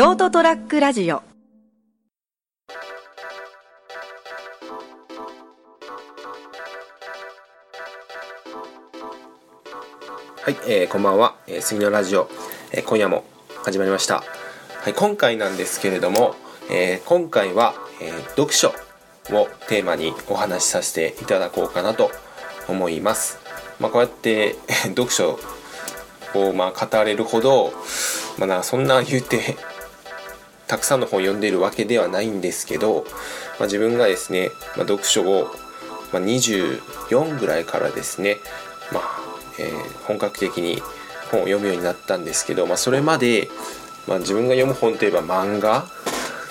ショートトラックラジオはい、えー、こんばんは、えー、杉のラジオ、えー、今夜も始まりました。はい、今回なんですけれども、えー、今回は、えー、読書をテーマにお話しさせていただこうかなと思います。まあ、こうやって読書をまあ語れるほど、まあ、なそんな言うてたくさんの本を読んでいるわけではないんですけど、まあ、自分がですね、まあ、読書を、まあ、24ぐらいからですね、まあえー本格的に本を読むようになったんですけど、まあ、それまで、まあ、自分が読む本といえば漫画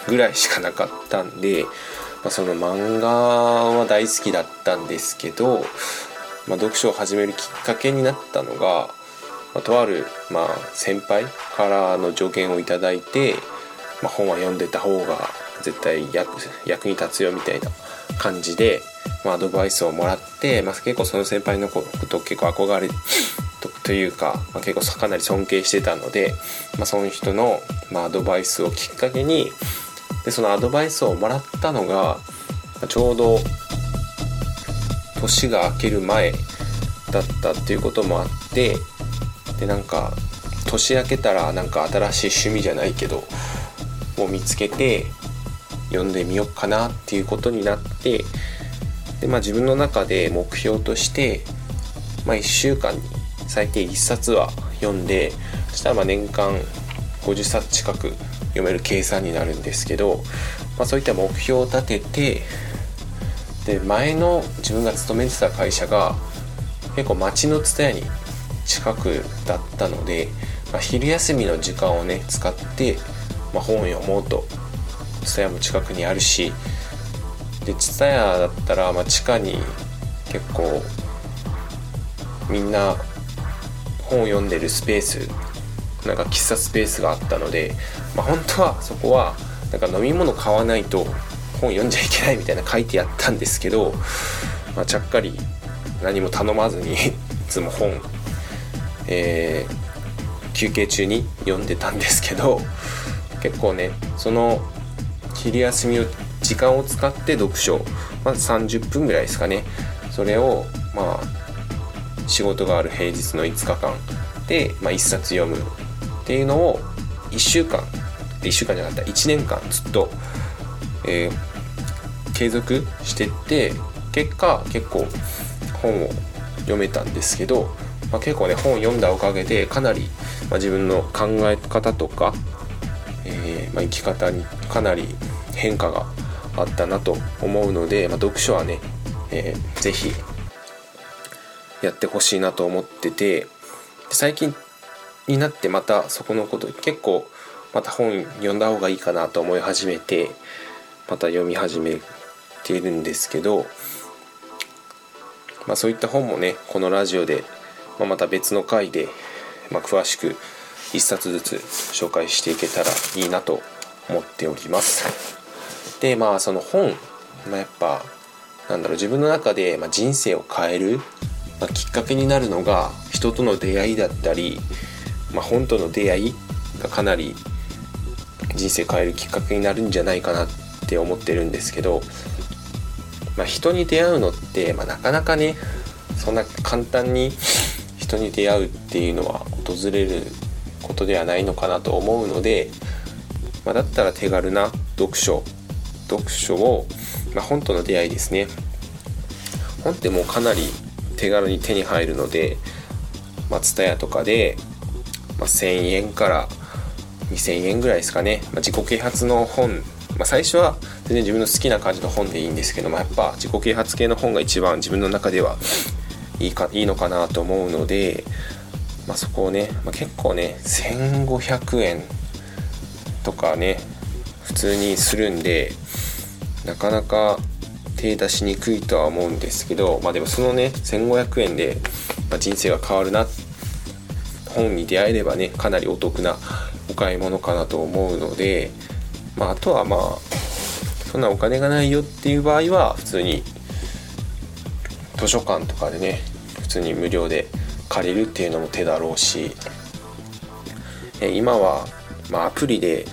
ぐらいしかなかったんで、まあ、その漫画は大好きだったんですけど、まあ、読書を始めるきっかけになったのが、まあ、とある、まあ、先輩からの助言をいただいて、まあ、本は読んでた方が絶対役に立つよみたいな感じで、まあ、アドバイスをもらって、まあ、結構その先輩のこと結構憧れとというか、まあ、結構かなり尊敬してたので、まあ、その人の、まあ、アドバイスをきっかけにでそのアドバイスをもらったのが、まあちょうど年が明ける前だったっていうこともあってでなんか年明けたらなんか新しい趣味じゃないけどを見つけて読んでみようかなっていうことになってで、まあ、自分の中で目標として、まあ、1週間に最低1冊は読んでそしたらま年間50冊近く読める計算になるんですけど、まあ、そういった目標を立ててで前の自分が勤めてた会社が結構町の蔦屋に近くだったので、まあ、昼休みの時間をね使って、まあ、本読もうと蔦屋も近くにあるしで蔦屋だったら、まあ、地下に結構みんな本を読んでるスペースなんか喫茶スペースがあったので、まあ、本当はそこはなんか飲み物買わないと本読んじゃいけないみたいな書いてあったんですけど、まあ、ちゃっかり何も頼まずに いつも本、えー休憩中に読んでたんですけど結構ねその昼休みを時間を使って読書。まず30分ぐらいですかね。それをまあ仕事がある平日の5日間。で、まあ、1冊読む。っていうのを1週間。1週間じゃなかった。1年間ずっと、えー継続してって結果結構本を読めたんですけど、まあ、結構ね本を読んだおかげでかなり、まあ、自分の考え方とか、まあ、生き方にかなり変化があったなと思うので、まあ、読書はね、えーぜひやってほしいなと思ってて最近になってまたそこのこと結構また本読んだ方がいいかなと思い始めてまた読み始めているんですけど、まあ、そういった本もねこのラジオで、まあ、また別の回で、まあ、詳しく一冊ずつ紹介していけたらいいなと思っております。でまあその本、まあ、やっぱなんだろう自分の中で、ま、人生を変える、まあ、きっかけになるのが人との出会いだったり、まあ、本との出会いがかなり人生変えるきっかけになるんじゃないかなって思ってるんですけど、まあ、人に出会うのって、ま、なかなかねそんな簡単に人に出会うっていうのは訪れることではないのかなと思うので、まあ、だったら手軽な読書。読書を、まあ、本との出会いですね。本ってもうかなり手軽に手に入るので、まあ、TSUTAYA とかで、まあ、1000円から2000円ぐらいですかね、まあ、自己啓発の本、まあ、最初は全然自分の好きな感じの本でいいんですけどもやっぱ自己啓発系の本が一番自分の中ではいいかいいのかなと思うので、まあ、そこをね、まあ、結構ね1500円とかね普通にするんでなかなか手出しにくいとは思うんですけどまあでもそのね1500円で、まあ、人生が変わるな本に出会えればねかなりお得なお買い物かなと思うので、まあ、あとはまあそんなお金がないよっていう場合は普通に図書館とかでね普通に無料で借りるっていうのも手だろうしえ今は、まあ、アプリで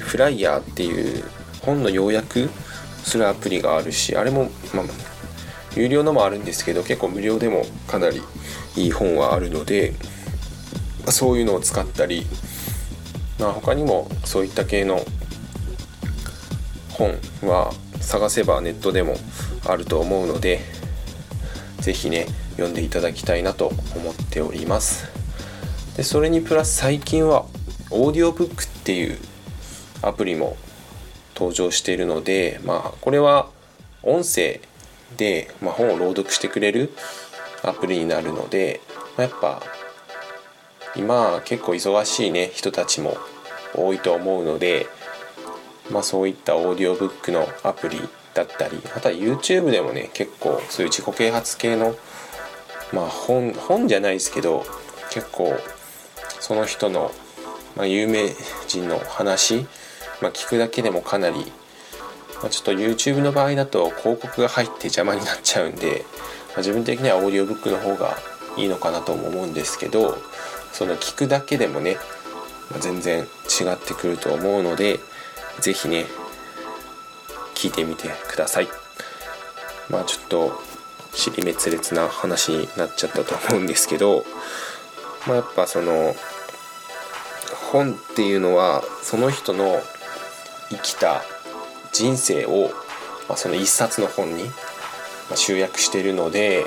フライヤーっていう本の要約するアプリがあるしあれもまあ有料のもあるんですけど結構無料でもかなりいい本はあるのでそういうのを使ったり、まあ、他にもそういった系の本は探せばネットでもあると思うので是非ね読んでいただきたいなと思っております。でそれにプラス最近はオーディオブックっていうアプリも登場しているのでまあこれは音声で、まあ、本を朗読してくれるアプリになるので、まあ、やっぱ今結構忙しいね人たちも多いと思うので、まあ、そういったオーディオブックのアプリだったりあとは YouTube でもね結構そういう自己啓発系のまあ本本じゃないですけど結構その人の、まあ、有名人の話、まあ、聞くだけでもかなり、まあ、ちょっと YouTube の場合だと広告が入って邪魔になっちゃうんで、ま、自分的にはオーディオブックの方がいいのかなとも思うんですけどその聞くだけでもね、ま、全然違ってくると思うので是非ね聞いてみてください。まあちょっと尻滅裂な話になっちゃったと思うんですけどまあやっぱその本っていうのはその人の生きた人生を、まあ、その一冊の本に集約しているので、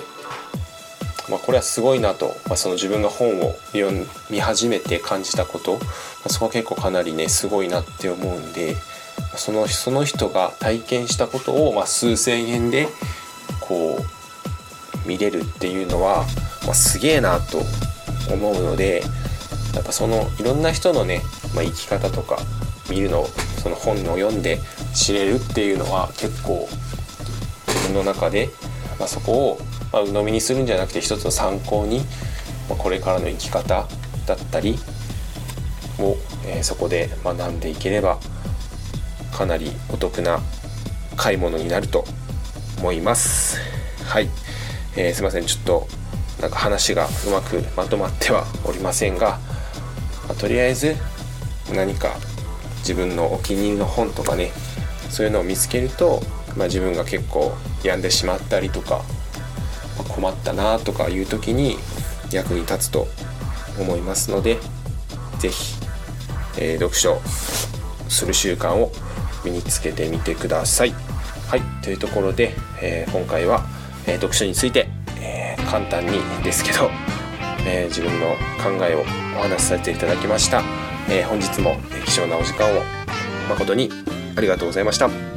まあ、これはすごいなと、まあ、その自分が本を読み始めて感じたこと、まあ、そこは結構かなりねすごいなって思うんでそのその人が体験したことを、まあ、数千円でこう見れるっていうのは、まあ、すげえなと思うのでやっぱそのいろんな人のね、まあ、生き方とか見るのその本を読んで知れるっていうのは結構自分の中で、まあ、そこを、まあ、鵜呑みにするんじゃなくて一つの参考に、まあ、これからの生き方だったりを、えー、そこで学んでいければかなりお得な買い物になると思います。はい、えー、すいません。ちょっとなんか話がうまくまとまってはおりませんが、まあ、とりあえず何か自分のお気に入りの本とかねそういうのを見つけると、まあ、自分が結構病んでしまったりとか、まあ、困ったなとかいう時に役に立つと思いますので是非、えー、読書する習慣を身につけてみてください。はいというところで、えー、今回は、えー、読書について、えー、簡単にですけど、え自分の考えをお話しさせていただきました。え本日も貴重なお時間を誠にありがとうございました。